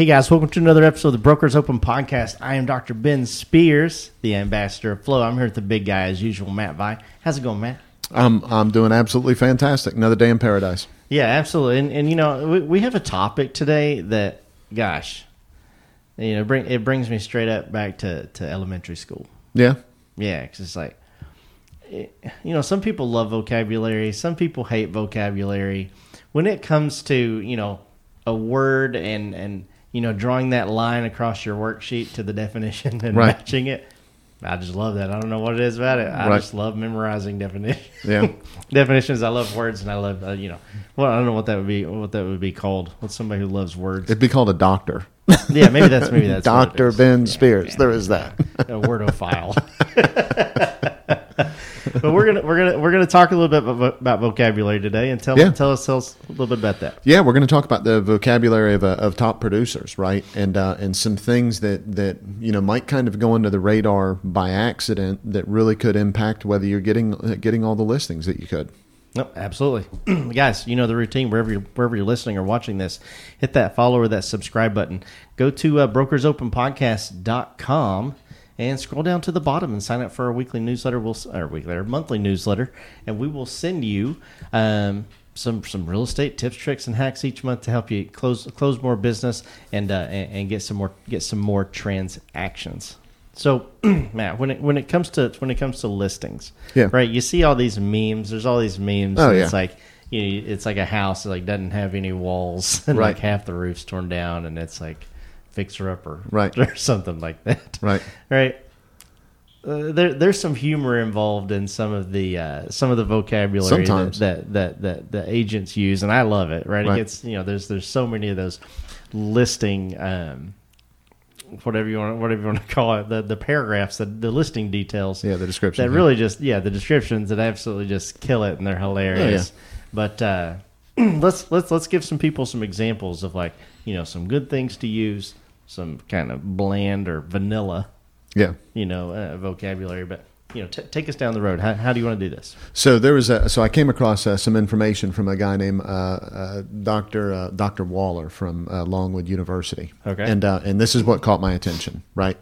Hey guys, welcome to another episode of the Brokers Open Podcast. I am Dr. Ben Spears, the ambassador of Flow. I'm here with the big guy as usual, Matt Vi. How's it going, Matt? I'm I'm doing absolutely fantastic. Another day in paradise. Yeah, absolutely. And, and you know, we, we have a topic today that, gosh, you know, bring it brings me straight up back to, to elementary school. Yeah. Yeah, because it's like, it, you know, some people love vocabulary, some people hate vocabulary. When it comes to you know a word and and you know drawing that line across your worksheet to the definition and Right. matching it, I just love that. I don't know what it is about it. I Right. just love memorizing definitions. Yeah. definitions. I love words, and I love uh, you know. Well, I don't know what that would be. What that would be called? What's somebody who loves words? It'd be called a doctor. yeah, maybe that's maybe that's Doctor. Ben Yeah, Spears. yeah. There is that. a wordophile. but we're gonna we're gonna we're gonna talk a little bit about, about vocabulary today, and tell Yeah. tell us tell us a little bit about that. Yeah, we're going to talk about the vocabulary of, uh, of top producers, right? And uh, and some things that that you know might kind of go under the radar by accident that really could impact whether you're getting uh, getting all the listings that you could. No, absolutely, guys. You know the routine. Wherever you're wherever you're listening or watching this, hit that follow or that subscribe button. Go to uh, brokersopenpodcast.com and scroll down to the bottom and sign up for our weekly newsletter. We'll our weekly or monthly newsletter, and we will send you um, some some real estate tips, tricks, and hacks each month to help you close close more business and uh, and, and get some more get some more transactions. So, Matt, when it when it comes to when it comes to listings, Yeah. right? You see all these memes. There's all these memes. Oh, yeah. It's like you know, it's like a house that like doesn't have any walls, and Right. like half the roof's torn down, and it's like fixer upper, Right. or something like that, Right. right? Uh, there, there's some humor involved in some of the uh, some of the vocabulary that, that, that that the agents use, and I love it. Right? It gets you know, there's there's so many of those listing, um, whatever you want, whatever you want to call it, the the paragraphs, the, the listing details, Yeah, the description. that yeah. really just yeah the descriptions that absolutely just kill it and they're hilarious but uh let's let's let's give some people some examples of like you know some good things to use some kind of bland or vanilla Yeah. you know uh, vocabulary but you know t- take us down the road how, how do you want to do this So there was a, so I came across uh, some information from a guy named uh, uh, Doctor uh, Doctor Waller from uh, Longwood University. Okay. and uh, and this is what caught my attention. Right.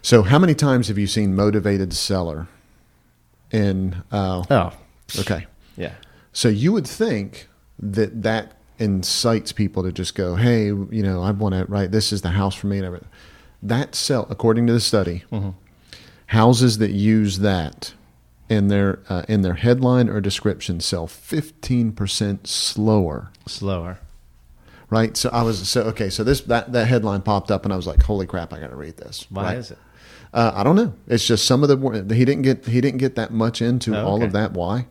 So how many times have you seen motivated seller? In uh, oh okay, yeah so you would think that that incites people to just go, hey, you know, I want to right. This is the house for me and everything. That sell, according to the study, houses that use that in their uh, in their headline or description sell fifteen percent slower. slower Right. So I was so okay. So this that that headline popped up and I was like, holy crap! I got to read this. why right? is it Uh, I don't know. It's just some of the he didn't get he didn't get that much into Oh, all of that. Why?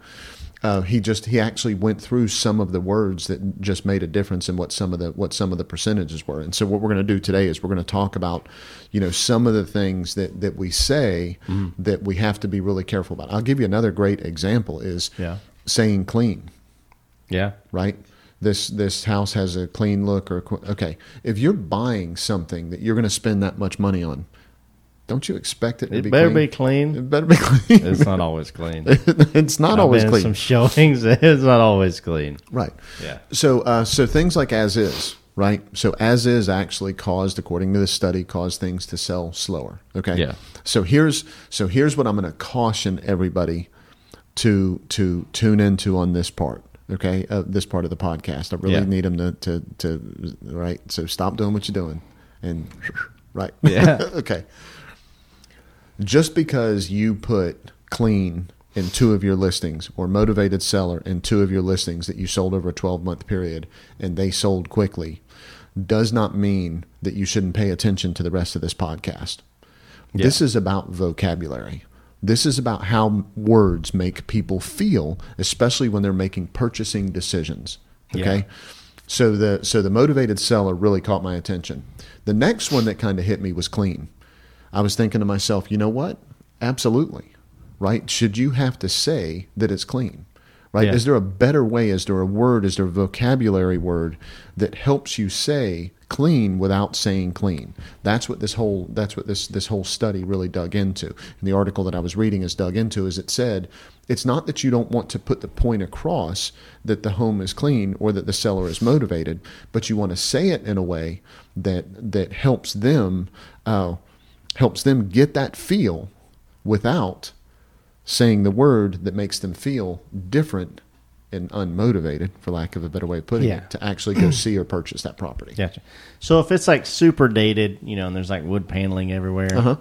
Uh, he just he actually went through some of the words that just made a difference in what some of the what some of the percentages were. And so what we're going to do today is we're going to talk about you know some of the things that that we say Mm-hmm. that we have to be really careful about. I'll give you another great example is Yeah. saying clean yeah right? This this house has a clean look or okay. If you're buying something that you're going to spend that much money on, don't you expect it to it be better clean? be clean It better be clean. it's not always clean it's not I've always been clean, some showings it's not always clean right? yeah So uh, so things like as is, right? So as is actually caused, according to this study, caused things to sell slower. Okay. Yeah. So here's so here's what I'm going to caution everybody to to tune into on this part. Okay, uh, this part of the podcast. I really Yeah. need them to, to to right. So stop doing what you're doing, and right. Yeah. okay. Just because you put clean in two of your listings or motivated seller in two of your listings that you sold over a 12 month period and they sold quickly does not mean that you shouldn't pay attention to the rest of this podcast. This is about vocabulary. This is about how words make people feel, especially when they're making purchasing decisions. Okay? Yeah. So the so the motivated seller really caught my attention. The next one that kind of hit me was clean. I was thinking to myself, you know what? Absolutely. Right? Should you have to say that it's clean? Right? Yeah. Is there a better way? Is there a word? Is there a vocabulary word that helps you say clean without saying clean. That's what this whole that's what this this whole study really dug into. And the article that I was reading is dug into is it said it's not that you don't want to put the point across that the home is clean or that the seller is motivated, but you want to say it in a way that that helps them uh, helps them get that feel without saying the word that makes them feel different and unmotivated, for lack of a better way of putting Yeah. it, to actually go see or purchase that property. Gotcha. So if it's like super dated, you know, and there's like wood paneling everywhere, Uh-huh.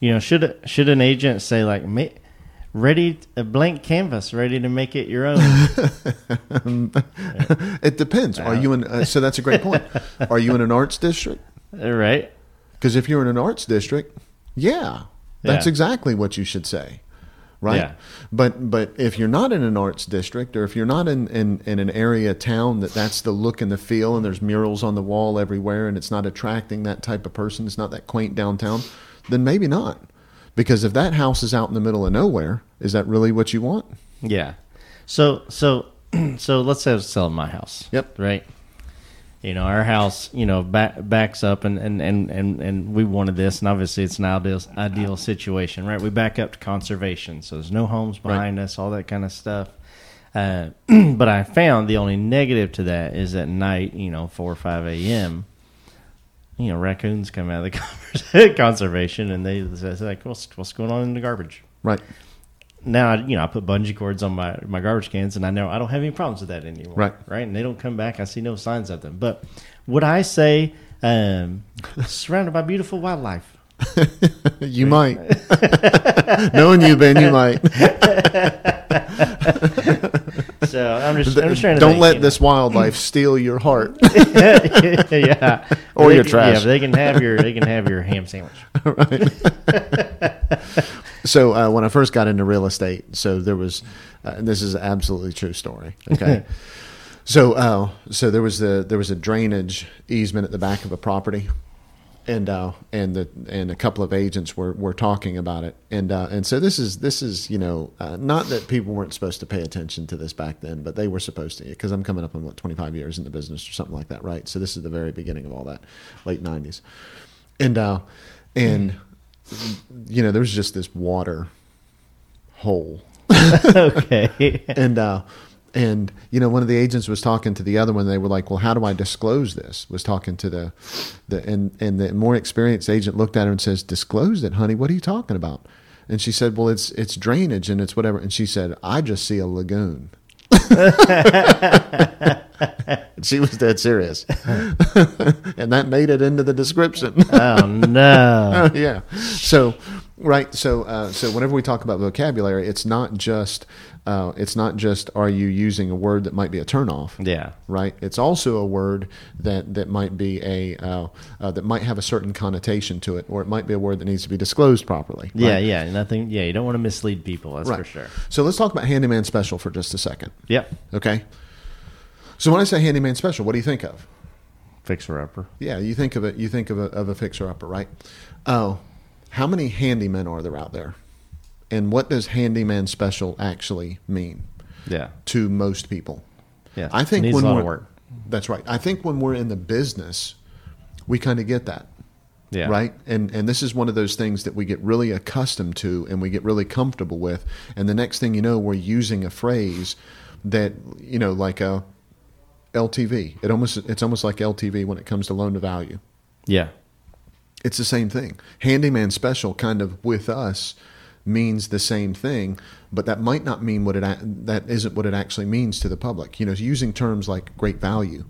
you know, should should an agent say like, ready a blank canvas, ready to make it your own? It depends. Are you in? Uh, so that's a great point. Are you in an arts district? right? Because if you're in an arts district, yeah, that's Yeah. exactly what you should say, right? Yeah. But but if you're not in an arts district, or if you're not in, in in an area town that that's the look and the feel, and there's murals on the wall everywhere, and it's not attracting that type of person, it's not that quaint downtown, then maybe not. Because if that house is out in the middle of nowhere, is that really what you want? Yeah. So so so let's say I was selling my house. Yep. Right. You know, our house, you know, back, backs up and, and, and, and, and we wanted this and obviously it's an ideal ideal situation, right? We back up to conservation. So there's no homes behind us, all that kind of stuff. Uh, but I found the only negative to that is at night, you know, four or five a.m. You know, raccoons come out of the conservation, and they say like, "What's what's going on in the garbage?" Right. Now I, you know I put bungee cords on my my garbage cans, and I know I don't have any problems with that anymore. Right. right, and they don't come back. I see no signs of them. But would I say um, surrounded by beautiful wildlife? You might. Knowing you, Ben, you might. So I'm just, I'm just trying to Don't think, let you this wildlife steal your heart. yeah, Or They your can- trash. Yeah, they can have your they can have your ham sandwich. So uh, when I first got into real estate, so there was, uh, and this is an absolutely true story. Okay, so uh, so there was the there was a drainage easement at the back of a property, and uh, and the and a couple of agents were, were talking about it, and uh, and so this is this is you know uh, not that people weren't supposed to pay attention to this back then, but they were supposed to because I'm coming up on what 25 years in the business or something like that, right? So this is the very beginning of all that, late 90s, and uh, and you know, there was just this water hole. okay. And uh and you know, one of the agents was talking to the other one, they were like, Well, how do I disclose this? Was talking to the the and and the more experienced agent looked at her and says, Disclose it, honey, what are you talking about? And she said, Well, it's it's drainage and it's whatever and she said, I just see a lagoon. she was dead serious. and that made it into the description. Oh no. yeah. So, right. So, uh, so whenever we talk about vocabulary, it's not just uh, it's not just are you using a word that might be a turnoff. Yeah. Right. It's also a word that that might be a uh, uh, that might have a certain connotation to it, or it might be a word that needs to be disclosed properly. Yeah, right? yeah, nothing. Yeah, you don't want to mislead people. That's Right. for sure. So let's talk about handyman special for just a second. Yep. Okay. So when I say handyman special, what do you think of? Fixer upper. Yeah, you think of it. You think of a, of a fixer upper, right? Oh, how many handymen are there out there? And what does handyman special actually mean Yeah. to most people? Yeah. I think when we're that's right. I think when we're in the business, we kind of get that. Yeah. Right. And and this is one of those things that we get really accustomed to and we get really comfortable with. And the next thing you know, we're using a phrase that you know, like a LTV. It almost it's almost like LTV when it comes to loan to value. Yeah. It's the same thing. Handyman special kind of with us means the same thing, but that might not mean what it that isn't what it actually means to the public. You know, using terms like great value,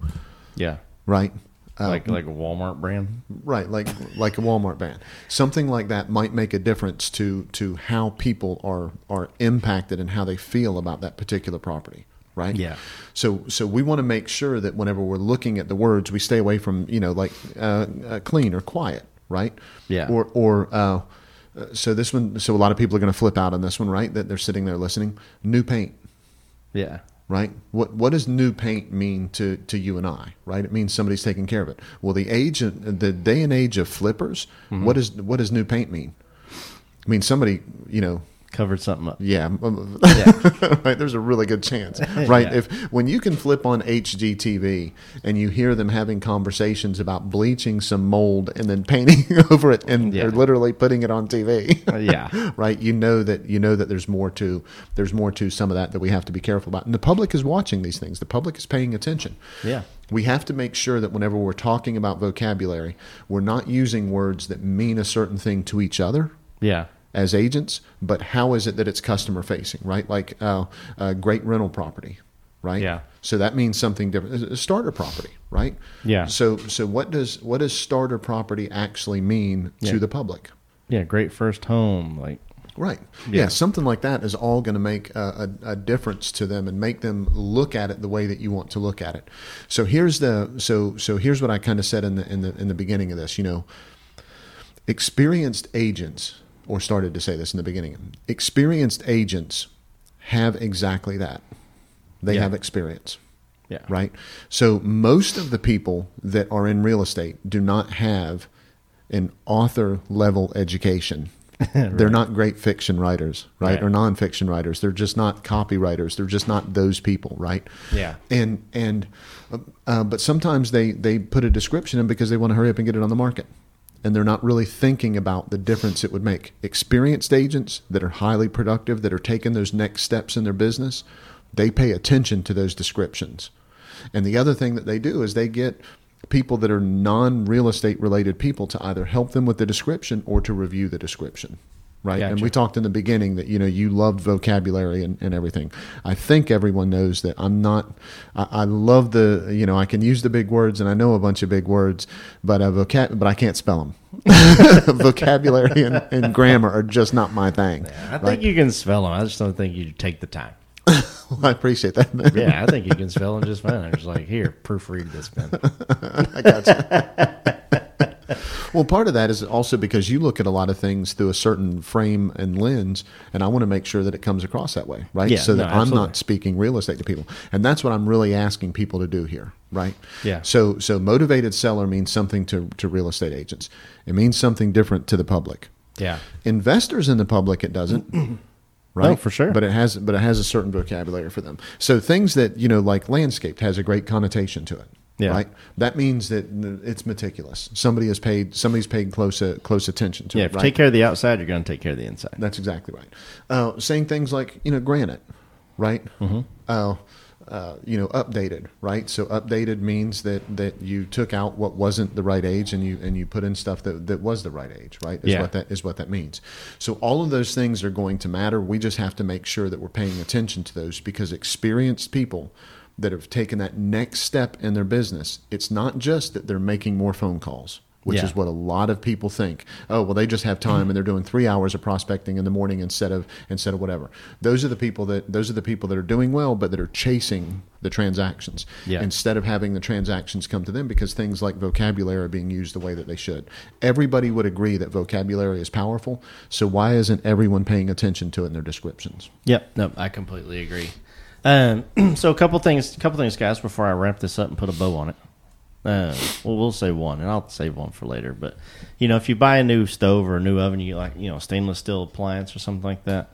Yeah. right? Uh, Like like a Walmart brand. right, like like a Walmart brand. Something like that might make a difference to to how people are are impacted and how they feel about that particular property. Right. Yeah. So so we want to make sure that whenever we're looking at the words, we stay away from you know like uh, uh, clean or quiet. Right. Yeah. Or or uh, uh, so this one. So a lot of people are going to flip out on this one, right? That they're sitting there listening. New paint Yeah. right? What what does new paint mean to to you and I, right? It means somebody's taking care of it. Well, the age, of, the day and age of flippers, what is what does new paint mean? I mean, somebody, you know, covered something up. Yeah, Yeah. right. There's a really good chance, right? Yeah. If when you can flip on HGTV and you hear them having conversations about bleaching some mold and then painting over it, and Yeah. they're literally putting it on TV, Uh, yeah. right? You know that you know that there's more to there's more to some of that that we have to be careful about, and the public is watching these things. The public is paying attention. Yeah. We have to make sure that whenever we're talking about vocabulary, we're not using words that mean a certain thing to each other Yeah. As agents, but how is it that it's customer facing, right? Like uh, uh, great rental property, right? Yeah. So that means something different. A starter property, right? Yeah. So so what does what does starter property actually mean Yeah. to the public? Yeah. Great first home. Like, Right. Yeah. Yeah. something like that is all going to make a, a, a difference to them and make them look at it the way that you want to look at it. So here's the so so here's what I kind of said in the in the in the beginning of this. You know, experienced agents, or started to say this in the beginning. Experienced agents have exactly that. They Yeah. have experience yeah. right? So most of the people that are in real estate do not have an author level education. They're not great fiction writers, right? Right. Or nonfiction writers. They're just not copywriters. They're just not those people, right? Yeah. And and uh, uh, but sometimes they they put a description in because they want to hurry up and get it on the market. And they're not really thinking about the difference it would make. Experienced agents that are highly productive, that are taking those next steps in their business, they pay attention to those descriptions. And the other thing that they do is they get people that are non real estate related people to either help them with the description or to review the description. Right. And we talked in the beginning that, you know, you loved vocabulary and, and everything. I think everyone knows that I'm not, I, I love the, you know, I can use the big words and I know a bunch of big words, but, vocab, but I can't spell them. vocabulary and, and grammar are just not my thing. I think you can spell them. I just don't think you take the time. I appreciate that. man. Yeah, I think you can spell them just fine. I'm just like, here, proofread this, man. I got you. Well, part of that is also because you look at a lot of things through a certain frame and lens, and I want to make sure that it comes across that way, right? Yeah, so that no, I'm absolutely. not speaking real estate to people, and that's what I'm really asking people to do here, right? Yeah. So, so motivated seller means something to to real estate agents. It means something different to the public. Yeah. Investors in the public, it doesn't. Right, Oh, for sure. But it has, but it has a certain vocabulary for them. So things that you know, like landscaped, has a great connotation to it. Yeah. Right. That means that it's meticulous. Somebody has paid. Somebody's paid close uh, close attention to Yeah, it. if you right? take care of the outside, you're going to take care of the inside. That's exactly right. Uh, saying things like you know granite, right? Mm-hmm. Uh, uh, you know updated, right? So updated means that that you took out what wasn't the right age and you and you put in stuff that, that was the right age, right? Is Yeah. what that is what that means. So all of those things are going to matter. We just have to make sure that we're paying attention to those because experienced people that have taken that next step in their business, it's not just that they're making more phone calls which Yeah. is what a lot of people think. Oh, well, they just have time and they're doing three hours of prospecting in the morning instead of instead of whatever. Those are the people that those are the people that are doing well, but that are chasing the transactions Yeah. instead of having the transactions come to them because things like vocabulary are being used the way that they should. Everybody would agree that vocabulary is powerful. So why isn't everyone paying attention to it in their descriptions? Yep. No, I completely agree. Um, so a couple things, couple things, guys, before I wrap this up and put a bow on it. Uh, well, we'll say one, and I'll save one for later. But you know, if you buy a new stove or a new oven, you like you know stainless steel appliance or something like that,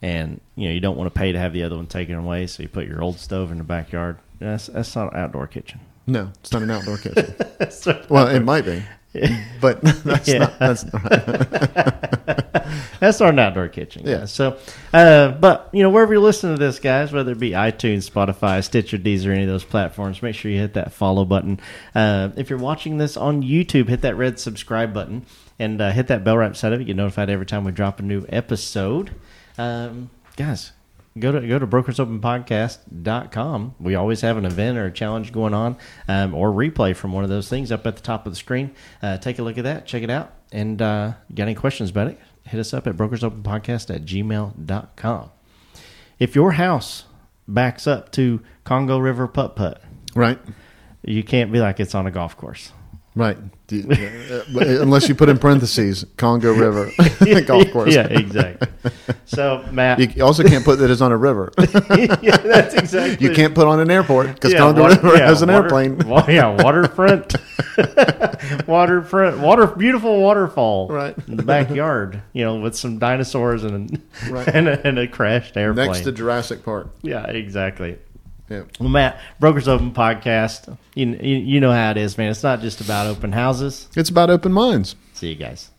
and you know you don't want to pay to have the other one taken away, so you put your old stove in the backyard. That's that's not an outdoor kitchen. No, it's not an outdoor kitchen. Well, it might be, but that's Yeah. not. That's not. That's our outdoor kitchen. Yeah. So, uh, but you know, wherever you're listening to this, guys, whether it be iTunes, Spotify, Stitcher, Deezer, any of those platforms, make sure you hit that follow button. Uh, if you're watching this on YouTube, hit that red subscribe button and uh, hit that bell right beside of it. You get notified every time we drop a new episode. Um, guys, go to go to brokersopenpodcast.com. We always have an event or a challenge going on, um, or replay from one of those things up at the top of the screen. Uh, take a look at that, check it out, and uh, you got any questions about it? Hit us up at brokersopenpodcast at gmail.com. If your house backs up to Congo River Putt Putt, right. you can't be like it's on a golf course. Right. Uh, but Unless you put in parentheses Congo River golf course. yeah, exactly. So Matt, You also can't put that it's on a river. yeah, that's exactly. You can't put on an airport because Yeah, Congo water- River yeah, has an water- airplane. yeah, waterfront, waterfront, water, beautiful waterfall, Right. in the backyard. You know, with some dinosaurs and Right. and, a, and a crashed airplane. Next to Jurassic Park. yeah, exactly. Yeah. Well, Matt, Brokers Open podcast. You, you you know how it is, man. It's not just about open houses. It's about open minds. See you guys.